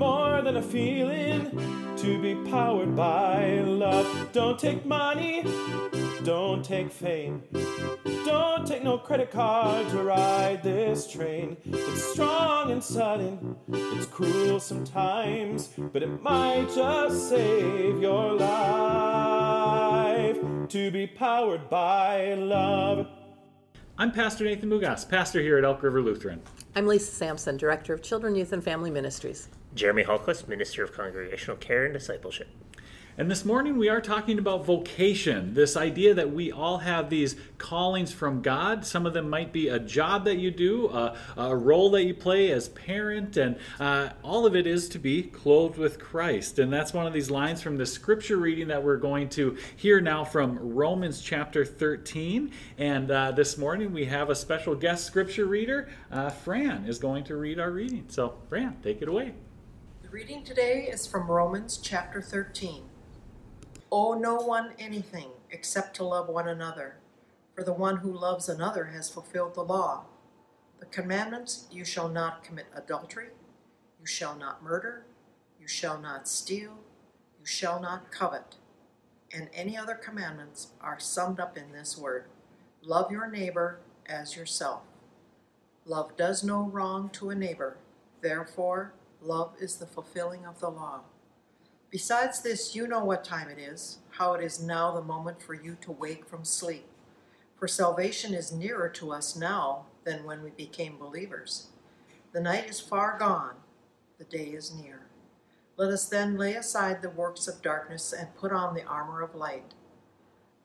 more than a feeling. To be powered by love. Don't take money, don't take fame, don't take no credit card to ride this train. It's strong and sudden, it's cruel sometimes, but it might just save your life. To be powered by love. I'm Pastor Nathan Mugas, pastor here at Elk River Lutheran. I'm Lisa Sampson, Director of Children, Youth, and Family Ministries. Jeremy Hallquist, Minister of Congregational Care and Discipleship. And this morning we are talking about vocation, this idea that we all have these callings from God. Some of them might be a job that you do, a, a role that you play as parent, and uh, all of it is to be clothed with Christ. And that's one of these lines from the scripture reading that we're going to hear now from Romans chapter 13. And uh, this morning we have a special guest scripture reader. Uh, Fran is going to read our reading. So, Fran, take it away. Reading today is from Romans chapter 13. Owe no one anything except to love one another, for the one who loves another has fulfilled the law. The commandments you shall not commit adultery, you shall not murder, you shall not steal, you shall not covet, and any other commandments are summed up in this word love your neighbor as yourself. Love does no wrong to a neighbor, therefore, love is the fulfilling of the law. Besides this, you know what time it is, how it is now the moment for you to wake from sleep. For salvation is nearer to us now than when we became believers. The night is far gone, the day is near. Let us then lay aside the works of darkness and put on the armor of light.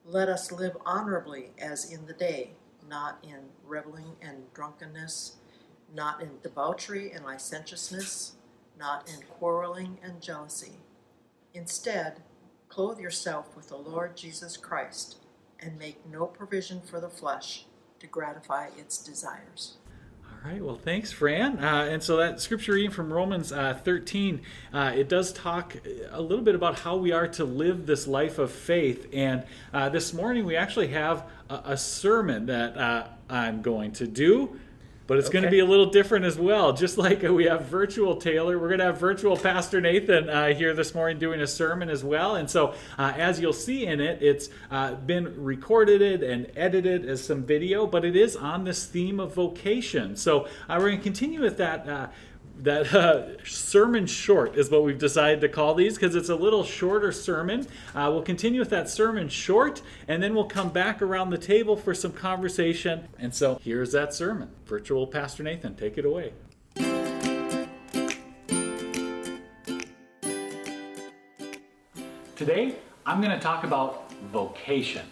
Let us live honorably as in the day, not in reveling and drunkenness, not in debauchery and licentiousness, not in quarreling and jealousy Instead, clothe yourself with the Lord Jesus Christ and make no provision for the flesh to gratify its desires. All right, well, thanks, Fran. Uh, and so that scripture reading from Romans uh, 13, uh, it does talk a little bit about how we are to live this life of faith. And uh, this morning we actually have a, a sermon that uh, I'm going to do but it's okay. going to be a little different as well. Just like we have virtual Taylor, we're going to have virtual Pastor Nathan uh, here this morning doing a sermon as well. And so, uh, as you'll see in it, it's uh, been recorded and edited as some video, but it is on this theme of vocation. So, uh, we're going to continue with that uh, that uh, sermon short is what we've decided to call these because it's a little shorter sermon. Uh, we'll continue with that sermon short, and then we'll come back around the table for some conversation. And so here's that sermon. Virtual Pastor Nathan, take it away. Today, I'm going to talk about vocation,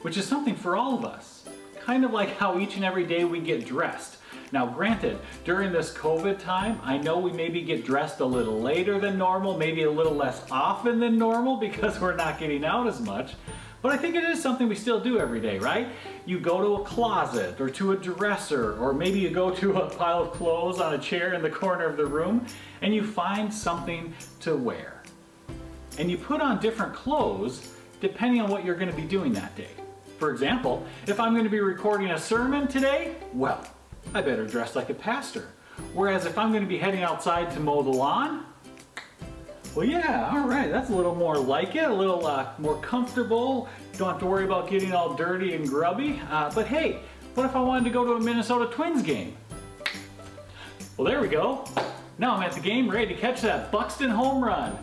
which is something for all of us. Kind of like how each and every day we get dressed. Now, granted, during this COVID time, I know we maybe get dressed a little later than normal, maybe a little less often than normal because we're not getting out as much. But I think it is something we still do every day, right? You go to a closet or to a dresser, or maybe you go to a pile of clothes on a chair in the corner of the room and you find something to wear. And you put on different clothes depending on what you're going to be doing that day. For example, if I'm going to be recording a sermon today, well, I better dress like a pastor. Whereas if I'm going to be heading outside to mow the lawn, well, yeah, all right, that's a little more like it, a little uh, more comfortable. Don't have to worry about getting all dirty and grubby. Uh, but hey, what if I wanted to go to a Minnesota Twins game? Well, there we go. Now I'm at the game ready to catch that Buxton home run.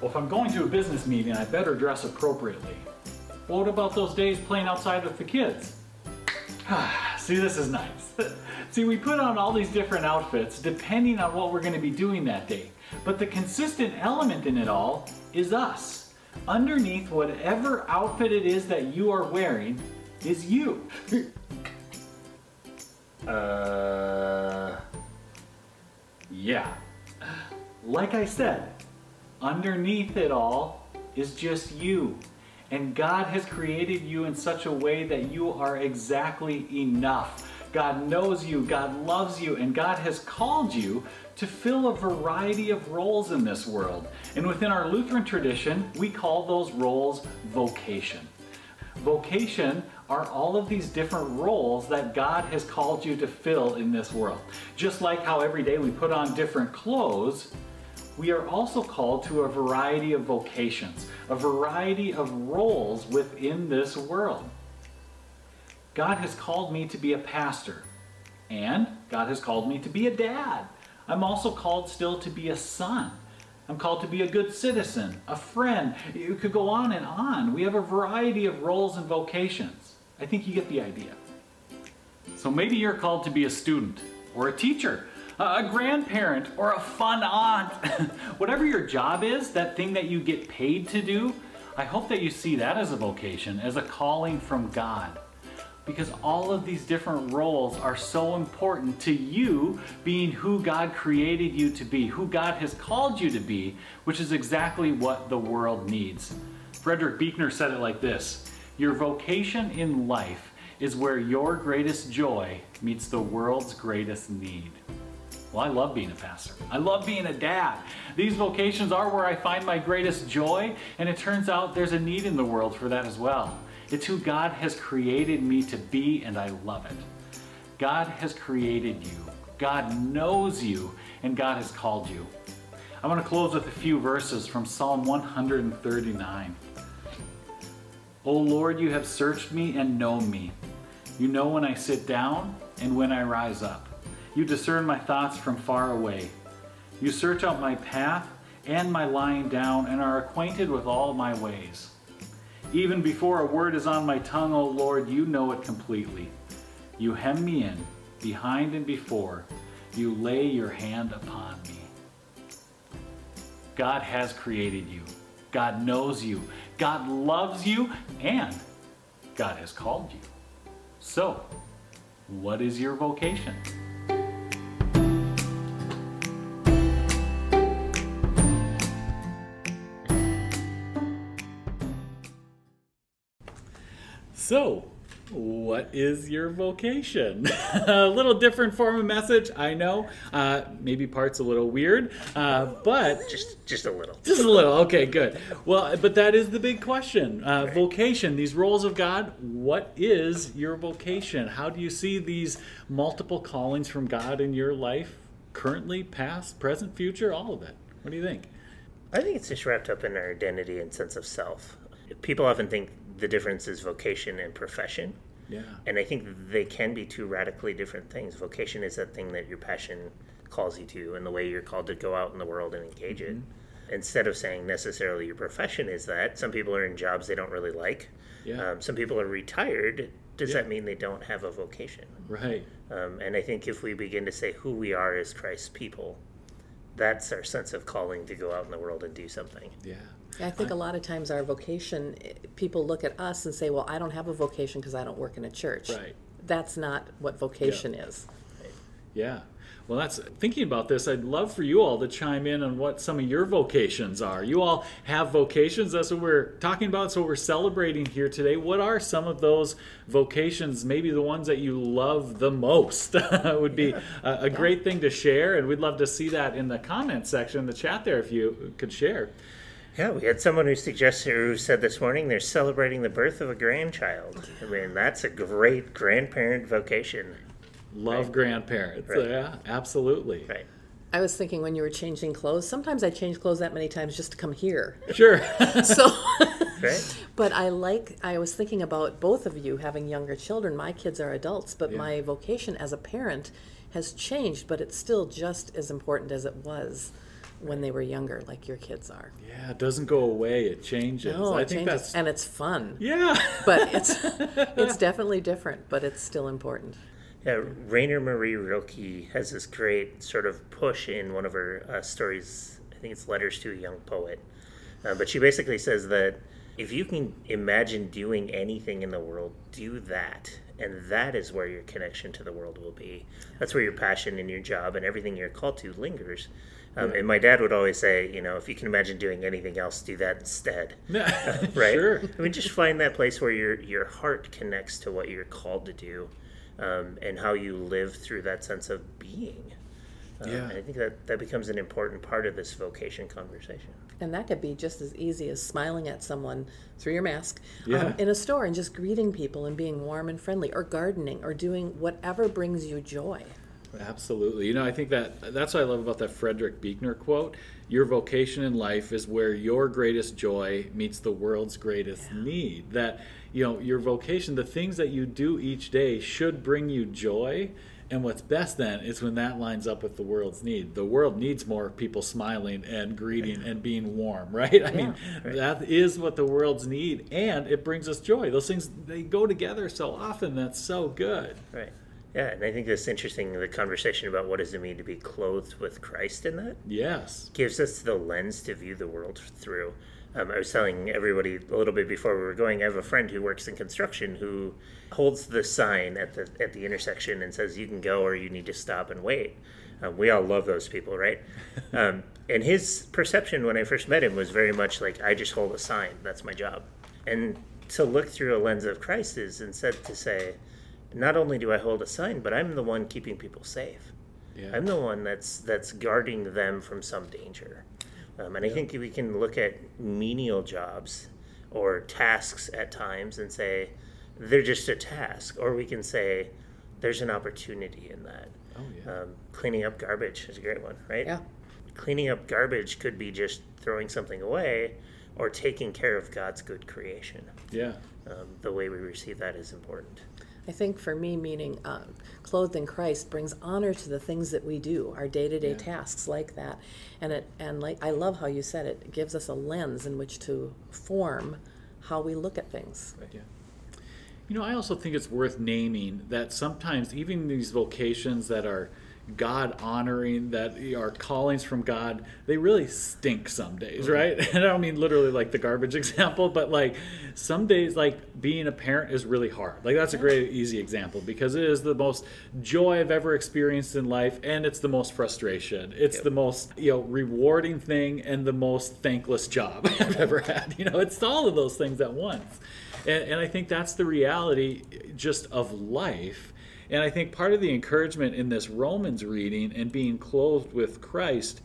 Well, if I'm going to a business meeting, I better dress appropriately. Well, what about those days playing outside with the kids? See, this is nice. See, we put on all these different outfits depending on what we're going to be doing that day. But the consistent element in it all is us. Underneath whatever outfit it is that you are wearing is you. Uh. Yeah. like I said, underneath it all is just you. And God has created you in such a way that you are exactly enough. God knows you, God loves you, and God has called you to fill a variety of roles in this world. And within our Lutheran tradition, we call those roles vocation. Vocation are all of these different roles that God has called you to fill in this world. Just like how every day we put on different clothes, we are also called to a variety of vocations, a variety of roles within this world. God has called me to be a pastor, and God has called me to be a dad. I'm also called still to be a son. I'm called to be a good citizen, a friend. You could go on and on. We have a variety of roles and vocations. I think you get the idea. So maybe you're called to be a student or a teacher, a grandparent, or a fun aunt. Whatever your job is, that thing that you get paid to do, I hope that you see that as a vocation, as a calling from God because all of these different roles are so important to you being who God created you to be, who God has called you to be, which is exactly what the world needs. Frederick Buechner said it like this Your vocation in life is where your greatest joy meets the world's greatest need. Well, I love being a pastor. I love being a dad. These vocations are where I find my greatest joy, and it turns out there's a need in the world for that as well. It's who God has created me to be, and I love it. God has created you, God knows you, and God has called you. I want to close with a few verses from Psalm 139. O Lord, you have searched me and known me. You know when I sit down and when I rise up. You discern my thoughts from far away. You search out my path and my lying down and are acquainted with all my ways. Even before a word is on my tongue, O Lord, you know it completely. You hem me in, behind and before. You lay your hand upon me. God has created you. God knows you. God loves you. And God has called you. So, what is your vocation? So, what is your vocation? a little different form of message, I know. Uh, maybe parts a little weird, uh, but Just just a little. just a little. Okay, good. Well, but that is the big question. Uh, vocation, these roles of God. What is your vocation? How do you see these multiple callings from God in your life, currently, past, present, future, all of it? What do you think? I think it's just wrapped up in our identity and sense of self. People often think the difference is vocation and profession. Yeah. And I think they can be two radically different things. Vocation is that thing that your passion calls you to and the way you're called to go out in the world and engage it. Instead of saying necessarily your profession is that, some people are in jobs they don't really like. Yeah. Um, some people are retired. Does Yeah. that mean they don't have a vocation? Right. Um, and I think if we begin to say who we are as Christ's people, that's our sense of calling to go out in the world and do something. Yeah. I think a lot of times our vocation, eh, people look at us and say, well, I don't have a vocation because I don't work in a church. Right. That's not what vocation is. Yeah. Well, that's thinking about this. I'd love for you all to chime in on what some of your vocations are. You all have vocations. That's what we're talking about. So we're celebrating here today. What are some of those vocations? Maybe the ones that you love the most would be a, a great thing to share, and we'd love to see that in the comment section, in the chat there, if you could share. Yeah, we had someone who suggested who said this morning they're celebrating the birth of a grandchild. I mean, that's a great grandparent vocation. Love grandparents. Right. Yeah, absolutely. Right. I was thinking when you were changing clothes, sometimes I change clothes that many times just to come here. Sure. So, Right? but I like, I was thinking about both of you having younger children. My kids are adults, but Yeah. my vocation as a parent has changed, but it's still just as important as it was when they were younger, like your kids are. yeah, it doesn't go away. It changes. No, I it think changes, that's and it's fun. yeah. But it's it's definitely different, but it's still important. Yeah, Rainer Marie Rilke has this great sort of push in one of her uh, stories. I think it's Letters to a Young Poet. Uh, but she basically says that if you can imagine doing anything in the world, do that. And that is where your connection to the world will be. That's where your passion and your job and everything you're called to lingers. Um, and my dad would always say, you know, if you can imagine doing anything else, do that instead. right? Sure. I mean, just find that place where your your heart connects to what you're called to do, um, and how you live through that sense of being. Um, Yeah. And I think that that becomes an important part of this vocation conversation. And that could be just as easy as smiling at someone through your mask Yeah. um, in a store and just greeting people and being warm and friendly, or gardening, or doing whatever brings you joy. Absolutely. You know, I think that that's what I love about that Frederick Buechner quote. Your vocation in life is where your greatest joy meets the world's greatest need. That, you know, your vocation, the things that you do each day should bring you joy. And what's best then is when that lines up with the world's need. The world needs more people smiling and greeting and being warm, right? I mean, that is what the world's need, and it brings us joy. Those things they go together so often. That's so good. Right. Yeah, and I think that's interesting. The conversation about what does it mean to be clothed with Christ in that Yes. gives us the lens to view the world through. Um, I was telling everybody a little bit before we were going. I have a friend who works in construction who holds the sign at the at the intersection and says you can go or you need to stop and wait. Um, we all love those people, right? Um, and his perception when I first met him was very much like I just hold a sign. That's my job. And to look through a lens of Christ is instead to say, not only do I hold a sign, but I'm the one keeping people safe. Yeah. I'm the one that's that's guarding them from some danger. Um, and I think we can look at menial jobs or tasks at times and say they're just a task, or we can say there's an opportunity in that. Oh yeah. Um, cleaning up garbage is a great one, right? Yeah. Cleaning up garbage could be just throwing something away or taking care of God's good creation. Yeah. Um, the way we receive that is important. I think for me, meaning uh, clothed in Christ brings honor to the things that we do, our day-to-day tasks like that, and it and like I love how you said it. It gives us a lens in which to form how we look at things. Yeah. You know, I also think it's worth naming that sometimes even these vocations that are God honoring, that are callings from God, they really stink some days, mm-hmm. right? And I don't mean literally like the garbage example, but like some days, like being a parent is really hard. Like that's a great, easy example because it is the most joy I've ever experienced in life, and it's the most frustration. It's the most, you know, rewarding thing and the most thankless job I've ever mm-hmm. had. You know, it's all of those things at once. And, and I think that's the reality just of life. And I think part of the encouragement in this Romans reading and being clothed with Christ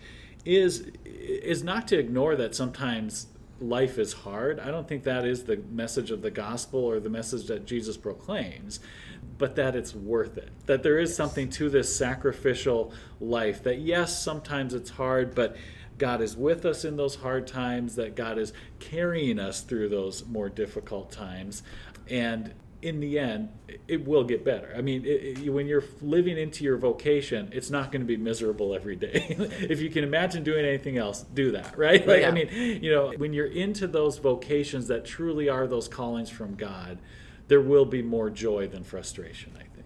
is is not to ignore that sometimes life is hard. I don't think that is the message of the gospel or the message that Jesus proclaims, but that it's worth it. That there is something to this sacrificial life that yes, sometimes it's hard, but God is with us in those hard times, that God is carrying us through those more difficult times. And in the end, it will get better. I mean, it, it, when you're living into your vocation, it's not going to be miserable every day. if you can imagine doing anything else, do that, right? Like, Yeah. I mean, you know, when you're into those vocations that truly are those callings from God, there will be more joy than frustration, I think.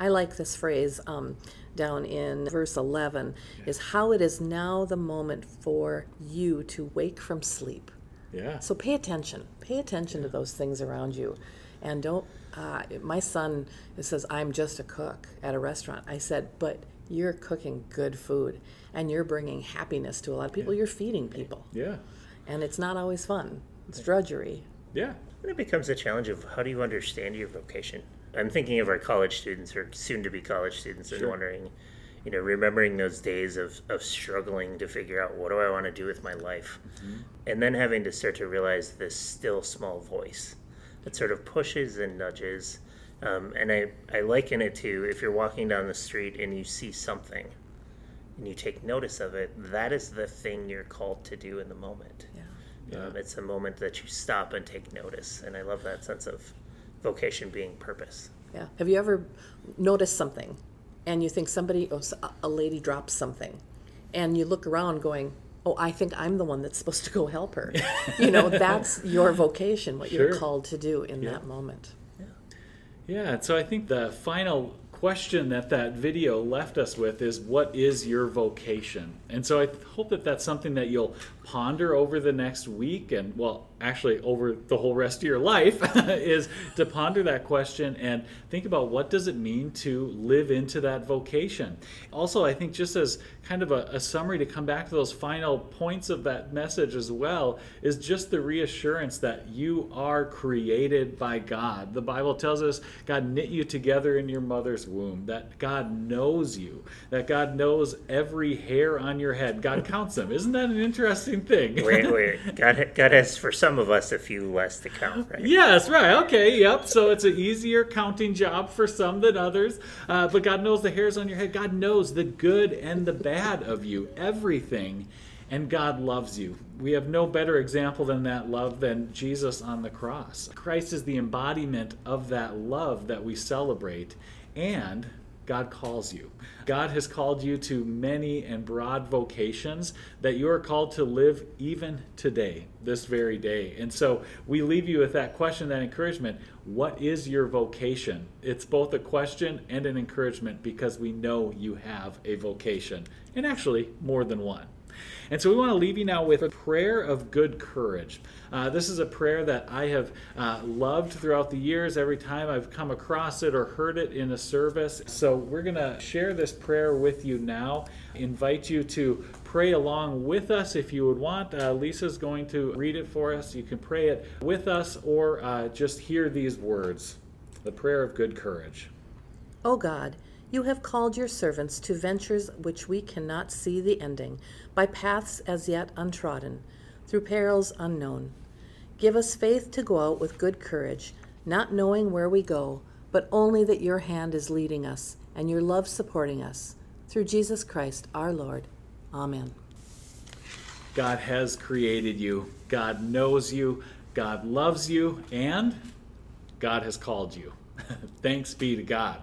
I like this phrase um, down in verse 11 is how it is now the moment for you to wake from sleep. Yeah. So pay attention. Pay attention to those things around you. And don't, uh, my son says, I'm just a cook at a restaurant. I said, but you're cooking good food and you're bringing happiness to a lot of people. You're feeding people. Yeah. And it's not always fun, it's drudgery. Yeah. And it becomes a challenge of how do you understand your vocation? I'm thinking of our college students or soon to be college students and wondering, you know, remembering those days of, of struggling to figure out what do I want to do with my life? And then having to start to realize this still small voice that sort of pushes and nudges. Um, and I, I liken it to if you're walking down the street and you see something and you take notice of it, that is the thing you're called to do in the moment. Yeah. Yeah. Um, it's a moment that you stop and take notice, and I love that sense of vocation being purpose. Yeah. Have you ever noticed something and you think somebody, oh, s- a lady drops something, and you look around going, oh, I think I'm the one that's supposed to go help her. you know, that's your vocation, what you're called to do in that moment. Yeah, and so I think the final question that that video left us with is what is your vocation? And so I hope that that's something that you'll ponder over the next week and, well, actually over the whole rest of your life is to ponder that question and think about what does it mean to live into that vocation. Also, I think just as kind of a, a summary to come back to those final points of that message as well is just the reassurance that you are created by God. The Bible tells us God knit you together in your mother's womb, that God knows you, that God knows every hair on your head. God counts them. Isn't that an interesting thing? wait, wait. God, God has for some of us a few less to count, right? Yes, right. Okay, yep. So it's an easier counting job for some than others. Uh, but God knows the hairs on your head. God knows the good and the bad of you, everything. And God loves you. We have no better example than that love than Jesus on the cross. Christ is the embodiment of that love that we celebrate. And God calls you. God has called you to many and broad vocations that you are called to live even today, this very day. And so we leave you with that question, that encouragement. What is your vocation? It's both a question and an encouragement because we know you have a vocation, and actually more than one. And so we want to leave you now with a prayer of good courage. Uh, this is a prayer that I have uh, loved throughout the years every time I've come across it or heard it in a service. So we're going to share this prayer with you now. Invite you to pray along with us if you would want. Uh, Lisa's going to read it for us. You can pray it with us or uh, just hear these words the prayer of good courage. Oh God, you have called your servants to ventures which we cannot see the ending, by paths as yet untrodden, through perils unknown. Give us faith to go out with good courage, not knowing where we go, but only that your hand is leading us and your love supporting us. Through Jesus Christ our Lord. Amen. God has created you, God knows you, God loves you, and God has called you. Thanks be to God.